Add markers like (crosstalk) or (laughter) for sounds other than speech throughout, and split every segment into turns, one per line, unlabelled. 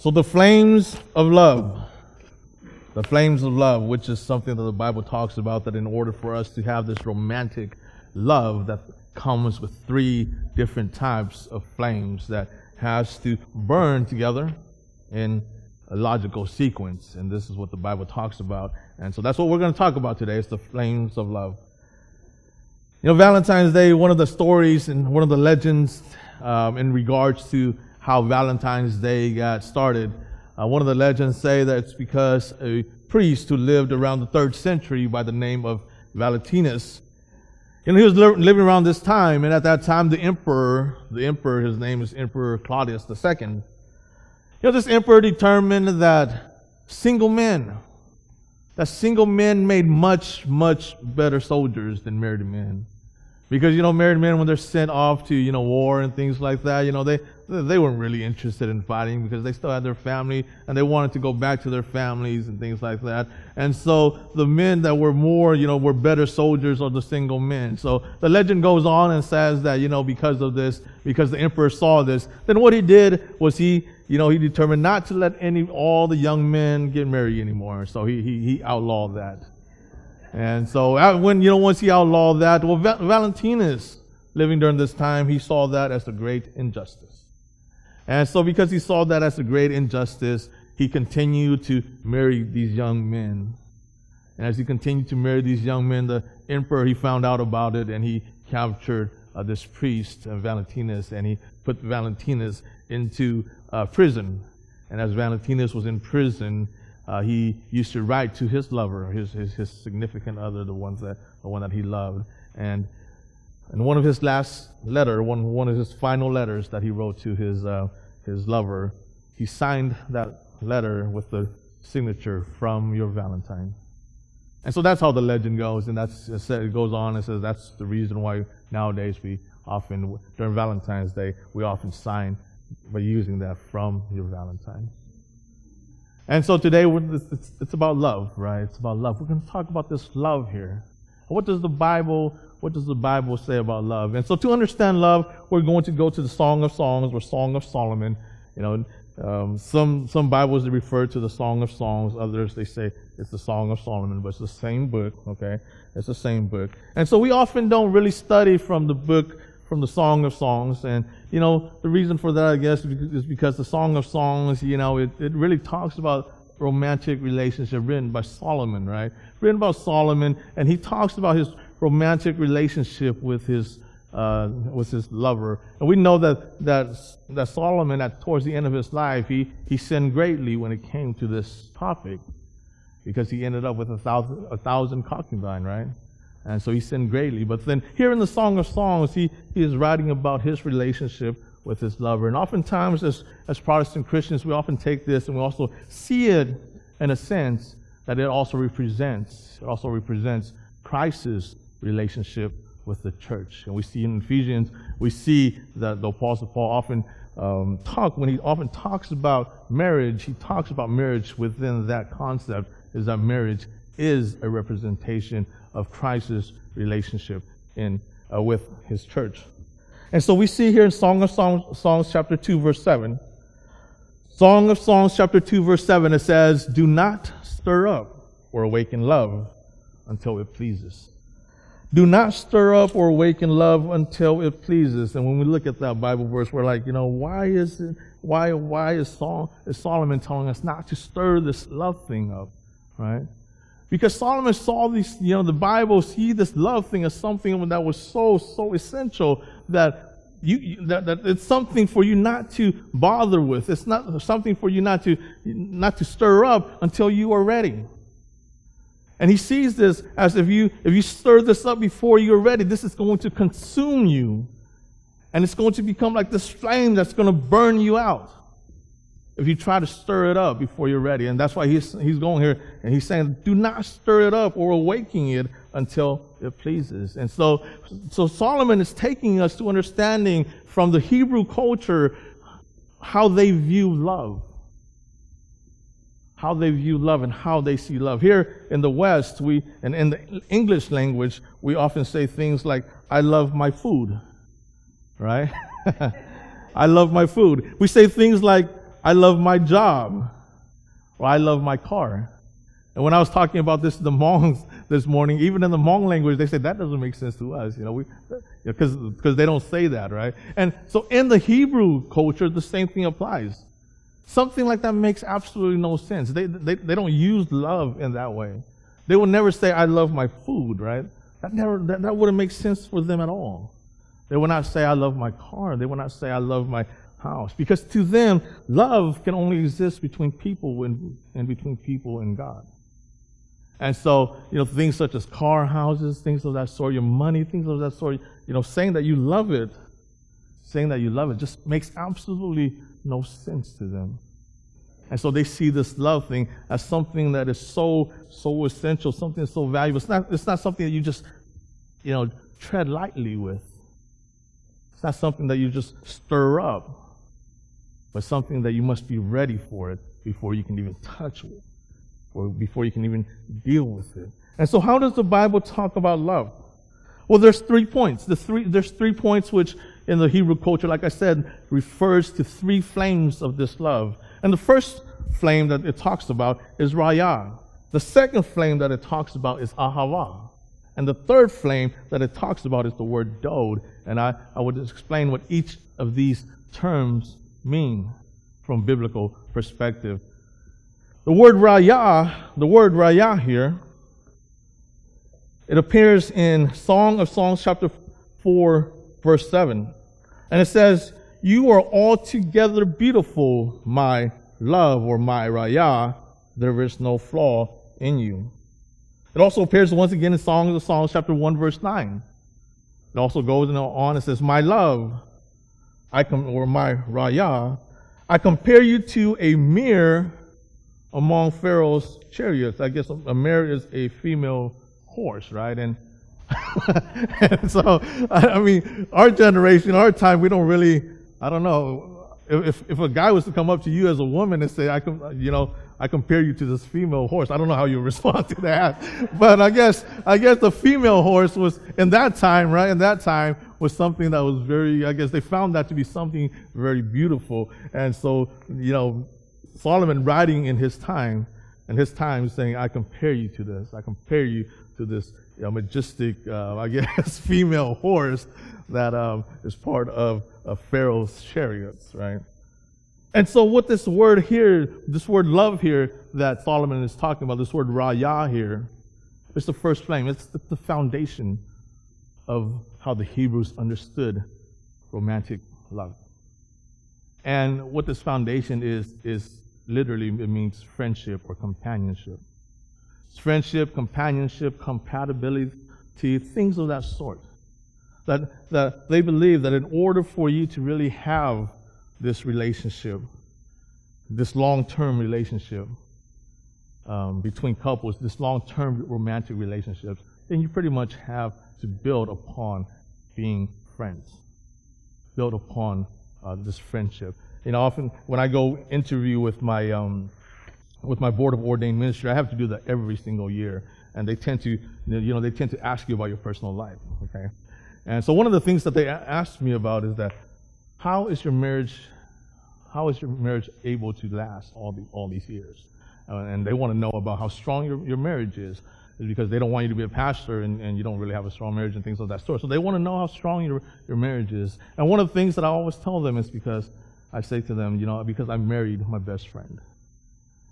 So the flames of love. The flames of love, which is something that the Bible talks about, that in order for us to have this romantic love that comes with three different types of flames that has to burn together in a logical sequence. And this is what the Bible talks about. And so that's what we're going to talk about today. It's the flames of love. You know, Valentine's Day, one of the stories and one of the legends um, in regards to how Valentine's Day got started. Uh, one of the legends say that it's because a priest who lived around the third century by the name of Valentinus, you know, he was li- living around this time, and at that time, the emperor, the emperor, his name is Emperor Claudius II. You know, this emperor determined that single men, that single men made much, much better soldiers than married men. Because, you know, married men, when they're sent off to, you know, war and things like that, you know, they, they weren't really interested in fighting because they still had their family and they wanted to go back to their families and things like that. And so the men that were more, you know, were better soldiers are the single men. So the legend goes on and says that, you know, because of this, because the emperor saw this, then what he did was he, you know, he determined not to let any, all the young men get married anymore. So he, he, he outlawed that. And so uh, when, you know, once he outlawed that, well, Valentinus, living during this time, he saw that as a great injustice. And so because he saw that as a great injustice, he continued to marry these young men. And as he continued to marry these young men, the emperor, he found out about it and he captured uh, this priest, uh, Valentinus, and he put Valentinus into uh, prison. And as Valentinus was in prison, uh, he used to write to his lover, his, his, his significant other, the ones that the one that he loved. And in one of his last letter, one one of his final letters that he wrote to his uh, his lover, he signed that letter with the signature from your Valentine. And so that's how the legend goes, and that's it goes on and says that's the reason why nowadays we often during Valentine's Day we often sign by using that from your Valentine. And so today it's, it's about love, right? It's about love. We're going to talk about this love here. What does the Bible what does the Bible say about love? And so to understand love, we're going to go to the Song of Songs or Song of Solomon. You know, um, some some Bibles refer to the Song of Songs. Others they say it's the Song of Solomon, but it's the same book. Okay, it's the same book. And so we often don't really study from the book from the Song of Songs. And, you know, the reason for that, I guess, is because the Song of Songs, you know, it, it really talks about romantic relationship written by Solomon, right? Written about Solomon, and he talks about his romantic relationship with his uh, with his lover. And we know that, that, that Solomon, at, towards the end of his life, he, he sinned greatly when it came to this topic because he ended up with a thousand, a thousand concubines, right? And so he sinned greatly. But then here in the Song of Songs, he, he is writing about his relationship with his lover. And oftentimes, as, as Protestant Christians, we often take this and we also see it in a sense that it also represents, it also represents Christ's relationship with the church. And we see in Ephesians, we see that the Apostle Paul often um, talk when he often talks about marriage, he talks about marriage within that concept is that marriage is a representation of Christ's relationship in, uh, with his church. And so we see here in Song of Songs, Songs chapter 2, verse 7. Song of Songs chapter 2, verse 7, it says, Do not stir up or awaken love until it pleases. Do not stir up or awaken love until it pleases. And when we look at that Bible verse, we're like, you know, why is it, why, why is, Saul, is Solomon telling us not to stir this love thing up, right? Because Solomon saw these, you know, the Bible see this love thing as something that was so, so essential that you, that, that it's something for you not to bother with. It's not something for you not to, not to stir up until you are ready. And he sees this as if you, if you stir this up before you're ready, this is going to consume you. And it's going to become like this flame that's going to burn you out if you try to stir it up before you're ready. And that's why he's, he's going here and he's saying, do not stir it up or awaken it until it pleases. And so, so Solomon is taking us to understanding from the Hebrew culture how they view love. How they view love and how they see love. Here in the West, we, and in the English language, we often say things like, I love my food. Right? (laughs) I love my food. We say things like, I love my job or I love my car. And when I was talking about this to the (laughs) Hmongs this morning, even in the Hmong language, they said that doesn't make sense to us, you know, because because they don't say that, right? And so in the Hebrew culture, the same thing applies. Something like that makes absolutely no sense. They, they, they don't use love in that way. They will never say, I love my food, right? That, never, that, that wouldn't make sense for them at all. They will not say, I love my car. They will not say, I love my house. Because to them, love can only exist between people and, and between people and God. And so, you know, things such as car, houses, things of that sort, your money, things of that sort, you know, saying that you love it, saying that you love it just makes absolutely no sense to them. And so they see this love thing as something that is so, so essential, something so valuable. It's not, it's not something that you just, you know, tread lightly with. It's not something that you just stir up, but something that you must be ready for it before you can even touch it, or before you can even deal with it. And so how does the Bible talk about love? Well, there's three points. The three, there's three points which in the Hebrew culture, like I said, refers to three flames of this love. And the first flame that it talks about is Raya. The second flame that it talks about is Ahava. And the third flame that it talks about is the word Dod. And I, I would explain what each of these terms mean from biblical perspective. The word Raya, the word Raya here, it appears in Song of Songs chapter 4, verse 7. And it says, You are altogether beautiful, my love, or my raya. There is no flaw in you. It also appears once again in Songs of Songs, chapter 1, verse 9. It also goes on and says, My love, I com- or my raya, I compare you to a mirror among Pharaoh's chariots. I guess a mirror is a female horse, right? And and (laughs) so, I mean, our generation, our time, we don't really, I don't know. If, if a guy was to come up to you as a woman and say, I can, you know, I compare you to this female horse, I don't know how you (laughs) respond to that. But I guess, I guess the female horse was, in that time, right, in that time, was something that was very, I guess they found that to be something very beautiful. And so, you know, Solomon writing in his time, in his time saying, I compare you to this. I compare you to this a majestic, uh, I guess, (laughs) female horse that um, is part of, of Pharaoh's chariots, right? And so, what this word here, this word love here that Solomon is talking about, this word raya here, is the first flame. It's the foundation of how the Hebrews understood romantic love. And what this foundation is, is literally, it means friendship or companionship friendship, companionship, compatibility, things of that sort. That, that they believe that in order for you to really have this relationship, this long term relationship um, between couples, this long term romantic relationships, then you pretty much have to build upon being friends, build upon uh, this friendship. You know, often when I go interview with my um, with my board of ordained ministry, I have to do that every single year. And they tend to, you know, they tend to ask you about your personal life, okay? And so one of the things that they asked me about is that how is your marriage, how is your marriage able to last all, the, all these years? Uh, and they want to know about how strong your, your marriage is, because they don't want you to be a pastor and, and you don't really have a strong marriage and things of that sort. So they want to know how strong your, your marriage is. And one of the things that I always tell them is because I say to them, you know, because I married my best friend.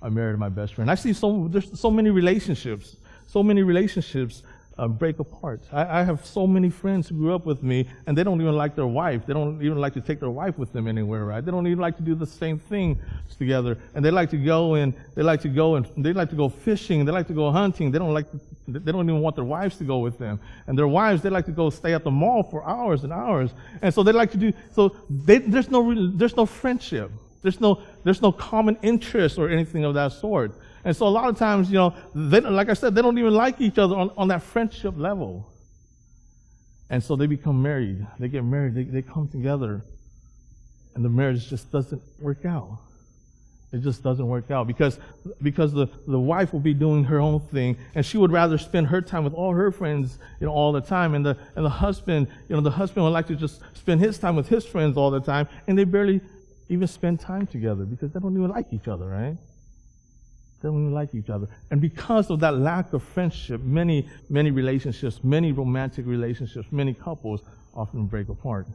I married my best friend. I see so there's so many relationships, so many relationships uh, break apart. I, I, have so many friends who grew up with me, and they don't even like their wife. They don't even like to take their wife with them anywhere, right? They don't even like to do the same thing together. And they like to go and they like to go and they like to go fishing. They like to go hunting. They don't like. To, they don't even want their wives to go with them. And their wives, they like to go stay at the mall for hours and hours. And so they like to do. So they, there's no there's no friendship. There's no, there's no common interest or anything of that sort. And so a lot of times, you know, they, like I said, they don't even like each other on, on that friendship level. And so they become married. They get married. They, they come together. And the marriage just doesn't work out. It just doesn't work out because, because the, the wife will be doing her own thing and she would rather spend her time with all her friends, you know, all the time. And the, and the husband, you know, the husband would like to just spend his time with his friends all the time and they barely even spend time together because they don't even like each other, right? They don't even like each other. And because of that lack of friendship, many, many relationships, many romantic relationships, many couples often break apart.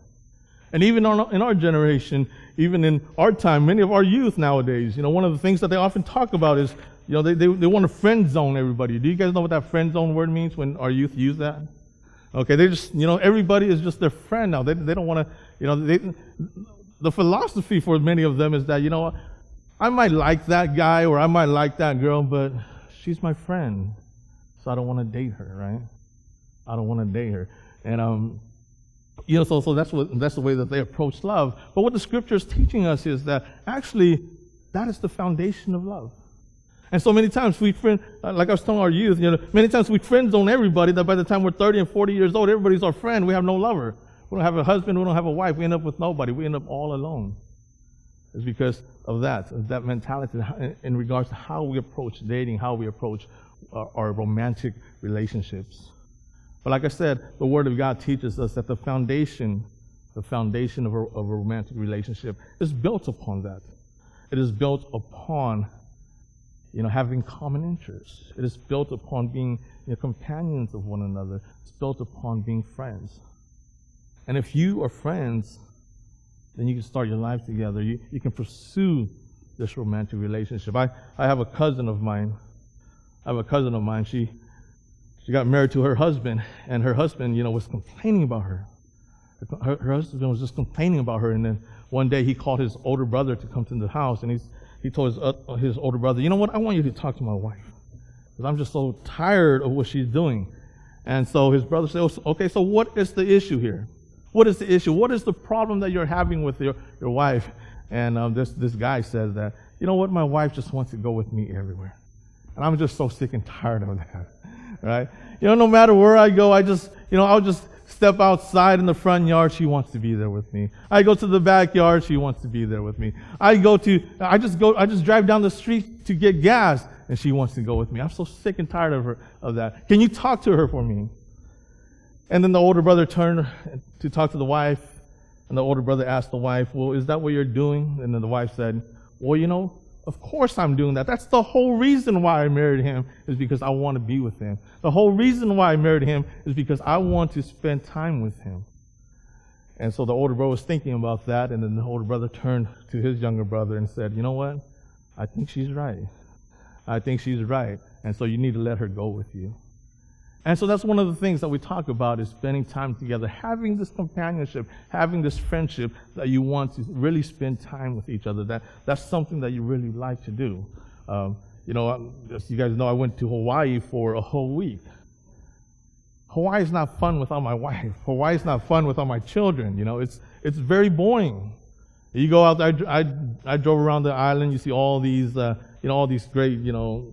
And even in our generation, even in our time, many of our youth nowadays, you know, one of the things that they often talk about is, you know, they, they, they want to friend zone everybody. Do you guys know what that friend zone word means when our youth use that? Okay, they just, you know, everybody is just their friend now. They, they don't want to, you know, they, the philosophy for many of them is that, you know, I might like that guy or I might like that girl, but she's my friend. So I don't want to date her, right? I don't want to date her. And, um, you know, so, so that's what, that's the way that they approach love. But what the scripture is teaching us is that actually that is the foundation of love. And so many times we friend, like I was telling our youth, you know, many times we friend zone everybody that by the time we're 30 and 40 years old, everybody's our friend. We have no lover. We don't have a husband. We don't have a wife. We end up with nobody. We end up all alone. It's because of that, of that mentality in regards to how we approach dating, how we approach our, our romantic relationships. But like I said, the Word of God teaches us that the foundation, the foundation of a, of a romantic relationship is built upon that. It is built upon, you know, having common interests. It is built upon being you know, companions of one another. It's built upon being friends. And if you are friends, then you can start your life together. You, you can pursue this romantic relationship. I, I have a cousin of mine. I have a cousin of mine. She she got married to her husband, and her husband, you know, was complaining about her. Her, her husband was just complaining about her, and then one day he called his older brother to come to the house, and he's, he told his, uh, his older brother, you know what, I want you to talk to my wife, because I'm just so tired of what she's doing. And so his brother said, okay, so what is the issue here? What is the issue? What is the problem that you're having with your, your wife? And um, this, this guy says that, you know what, my wife just wants to go with me everywhere. And I'm just so sick and tired of that (laughs) right? You know, no matter where I go, I just, you know, I'll just step outside in the front yard, she wants to be there with me. I go to the backyard, she wants to be there with me. I go to, I just go, I just drive down the street to get gas, and she wants to go with me. I'm so sick and tired of her, of that. Can you talk to her for me? And then the older brother turned to talk to the wife, and the older brother asked the wife, well, is that what you're doing? And then the wife said, well, you know, of course I'm doing that. That's the whole reason why I married him is because I want to be with him. The whole reason why I married him is because I want to spend time with him. And so the older brother was thinking about that, and then the older brother turned to his younger brother and said, You know what? I think she's right. I think she's right. And so you need to let her go with you. And so that's one of the things that we talk about is spending time together, having this companionship, having this friendship that you want to really spend time with each other. That, that's something that you really like to do. Um, you know, as you guys know, I went to Hawaii for a whole week. Hawaii is not fun without my (laughs) wife. Hawaii is not fun without my children. You know, it's, it's very boring. You go out there, I, I, I drove around the island, you see all these, uh, you know, all these great, you know,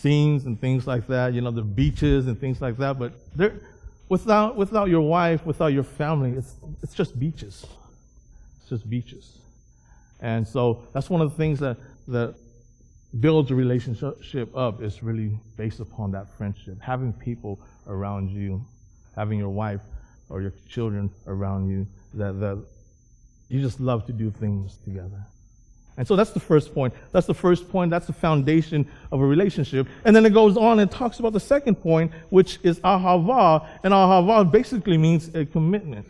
scenes and things like that, you know, the beaches and things like that. But there, without, without your wife, without your family, it's, it's just beaches. It's just beaches. And so that's one of the things that, that builds a relationship up is really based upon that friendship. Having people around you, having your wife or your children around you that, that you just love to do things together. And so that's the first point. That's the first point. That's the foundation of a relationship. And then it goes on and talks about the second point, which is ahava. And ahava basically means a commitment.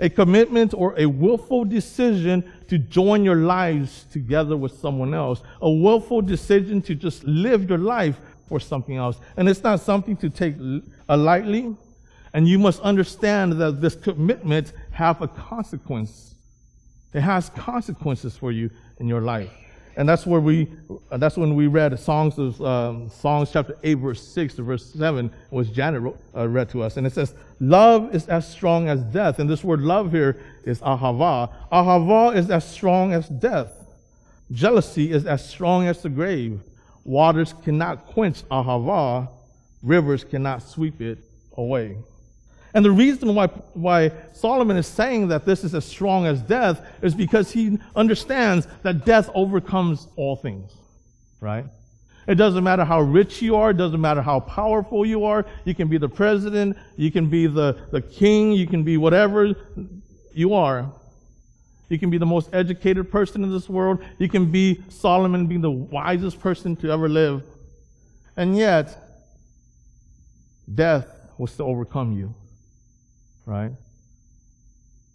A commitment or a willful decision to join your lives together with someone else. A willful decision to just live your life for something else. And it's not something to take uh, lightly. And you must understand that this commitment have a consequence. It has consequences for you in your life. And that's where we, that's when we read Songs of um, Songs chapter 8, verse 6 to verse 7, which Janet wrote, uh, read to us. And it says, Love is as strong as death. And this word love here is ahava. Ahava is as strong as death. Jealousy is as strong as the grave. Waters cannot quench ahava. Rivers cannot sweep it away. And the reason why, why Solomon is saying that this is as strong as death is because he understands that death overcomes all things, right? It doesn't matter how rich you are, it doesn't matter how powerful you are. You can be the president, you can be the, the king, you can be whatever you are. You can be the most educated person in this world. You can be Solomon being the wisest person to ever live. And yet, death will still overcome you. Right?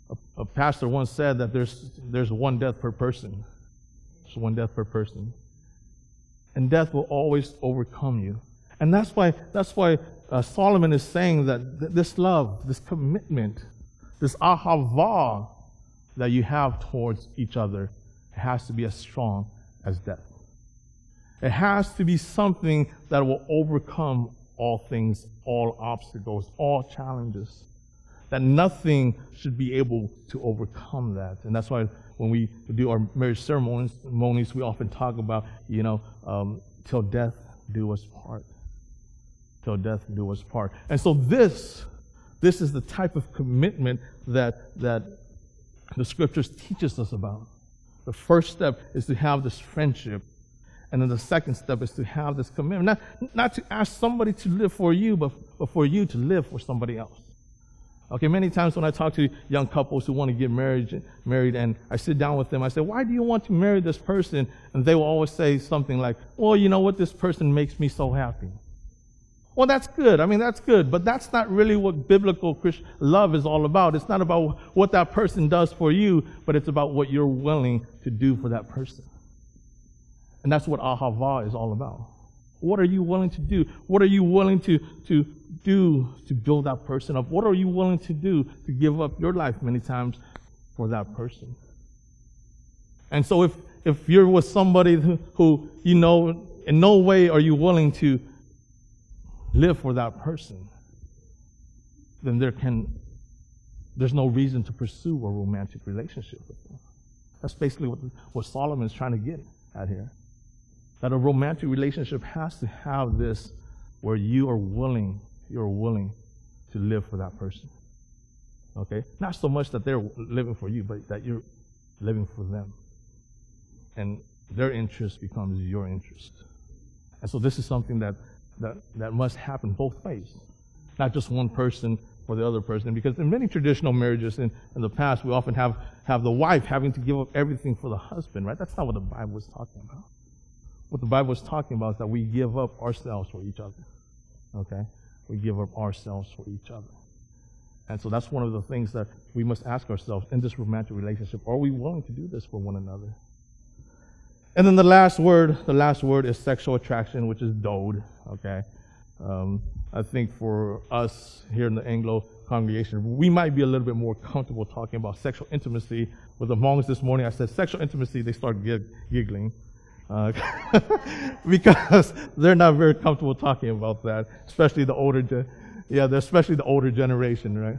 A, a pastor once said that there's, there's one death per person. There's one death per person. And death will always overcome you. And that's why, that's why uh, Solomon is saying that th- this love, this commitment, this ahava that you have towards each other has to be as strong as death. It has to be something that will overcome all things, all obstacles, all challenges. That nothing should be able to overcome that. And that's why when we do our marriage ceremonies, we often talk about, you know, um, till death do us part till death do us part. And so this, this is the type of commitment that, that the scriptures teaches us about. The first step is to have this friendship. And then the second step is to have this commitment. Not, not to ask somebody to live for you, but, but for you to live for somebody else. Okay, many times when I talk to young couples who want to get married, married, and I sit down with them, I say, "Why do you want to marry this person?" And they will always say something like, "Well, you know what? This person makes me so happy." Well, that's good. I mean, that's good. But that's not really what biblical Christian love is all about. It's not about what that person does for you, but it's about what you're willing to do for that person. And that's what ahava is all about. What are you willing to do? What are you willing to, to do to build that person up? What are you willing to do to give up your life many times for that person? And so if, if you're with somebody who, who you know, in no way are you willing to live for that person, then there can there's no reason to pursue a romantic relationship with them. That's basically what, what is trying to get at here. That a romantic relationship has to have this where you are willing, you're willing to live for that person. Okay? Not so much that they're living for you, but that you're living for them. And their interest becomes your interest. And so this is something that that, that must happen both ways, not just one person for the other person. Because in many traditional marriages in, in the past, we often have, have the wife having to give up everything for the husband, right? That's not what the Bible is talking about. What the Bible is talking about is that we give up ourselves for each other. Okay? We give up ourselves for each other. And so that's one of the things that we must ask ourselves in this romantic relationship. Are we willing to do this for one another? And then the last word, the last word is sexual attraction, which is Dod. Okay, um, I think for us here in the Anglo congregation, we might be a little bit more comfortable talking about sexual intimacy. With the Hmongs this morning, I said sexual intimacy, they start giggling. Uh, (laughs) because they're not very comfortable talking about that, especially the older, ge- yeah, especially the older generation, right?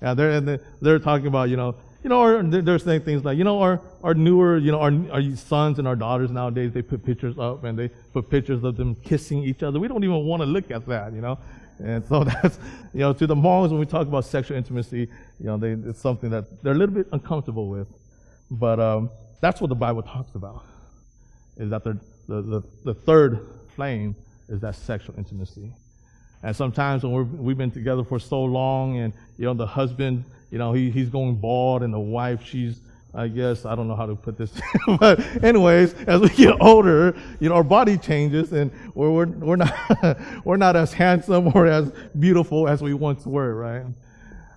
Yeah, they're and they're talking about you know you know, or they're saying things like, you know, our, our newer, you know, our, our sons and our daughters nowadays, they put pictures up and they put pictures of them kissing each other. We don't even want to look at that, you know. And so (laughs) that's, you know, to the Hmongs, when we talk about sexual intimacy, you know, they, it's something that they're a little bit uncomfortable with. But um, that's what the Bible talks about, is that the, the, the, the third flame is that sexual intimacy. And sometimes when we have been together for so long and, you know, the husband you know, he, he's going bald, and the wife, she's, I guess, I don't know how to put this. (laughs) but, anyways, as we get older, you know, our body changes, and we're, we're, we're, not, (laughs) we're not as handsome or as beautiful as we once were, right?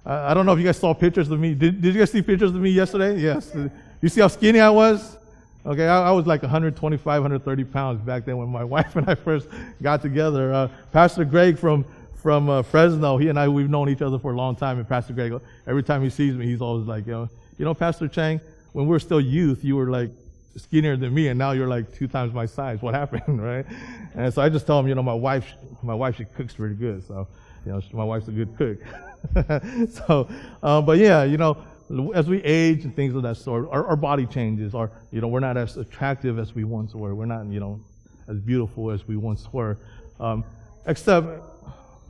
I, I don't know if you guys saw pictures of me. Did, did you guys see pictures of me yesterday? Yes. You see how skinny I was? Okay, I, I, was like 125, 130 pounds back then when my (laughs) wife and I first got together. Uh, Pastor Greg from from uh, Fresno. He and I, we've known each other for a long time. And Pastor Greg, every time he sees me, he's always like, you know, you know, Pastor Chang, when we were still youth, you were like skinnier than me, and now you're like two times my size. What (laughs) happened, right? And so I just tell him, you know, my wife, my wife, she cooks pretty good. So, you know, my wife's a good cook. (laughs) so, um, but yeah, you know, as we age and things of that sort, our, our body changes. Our, you know, we're not as attractive as we once were. We're not, you know, as beautiful as we once were. Um, except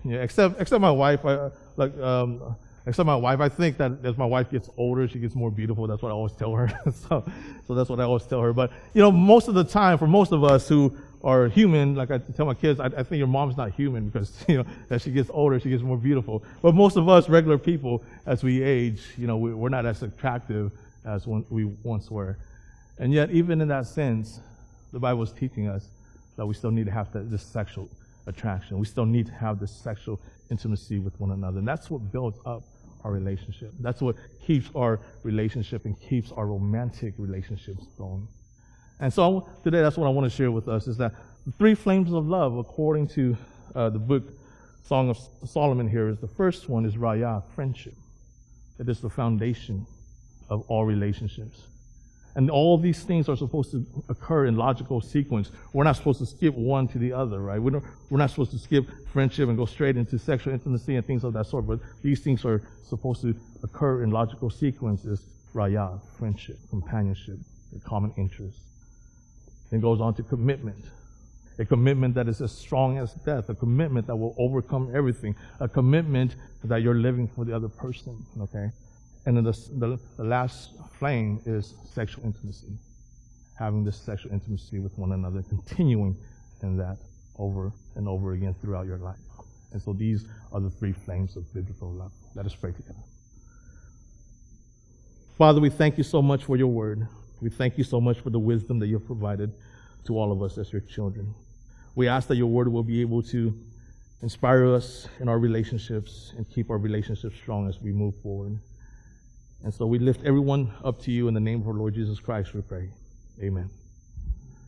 yeah, except except my wife. I, like um, except my wife. I think that as my wife gets older, she gets more beautiful. That's what I always tell her. (laughs) so, so that's what I always tell her. But you know, most of the time, for most of us who are human, like I tell my kids, I, I think your mom's not human because (laughs) you know as she gets older, she gets more beautiful. But most of us, regular people, as we age, you know, we, we're not as attractive as we once were. And yet, even in that sense, the Bible is teaching us that we still need to have this sexual attraction. We still need to have this sexual intimacy with one another. And that's what builds up our relationship. That's what keeps our relationship and keeps our romantic relationships going. And so today, that's what I want to share with us is that the three flames of love, according to uh, the book Song of Solomon here, is the first one is raya, friendship. It is the foundation of all relationships. And all these things are supposed to occur in logical sequence. We're not supposed to skip one to the other, right? We're not, we're not supposed to skip friendship and go straight into sexual intimacy and things of that sort. But these things are supposed to occur in logical sequences. Raya, friendship, companionship, common interests. Then goes on to commitment. A commitment that is as strong as death. A commitment that will overcome everything. A commitment that you're living for the other person, okay? And then the, the, the last flame is sexual intimacy. Having this sexual intimacy with one another, continuing in that over and over again throughout your life. And so these are the three flames of biblical love. Let us pray together. Father, we thank you so much for your word. We thank you so much for the wisdom that you've provided to all of us as your children. We ask that your word will be able to inspire us in our relationships and keep our relationships strong as we move forward. And so we lift everyone up to you in the name of our Lord Jesus Christ, we pray. Amen.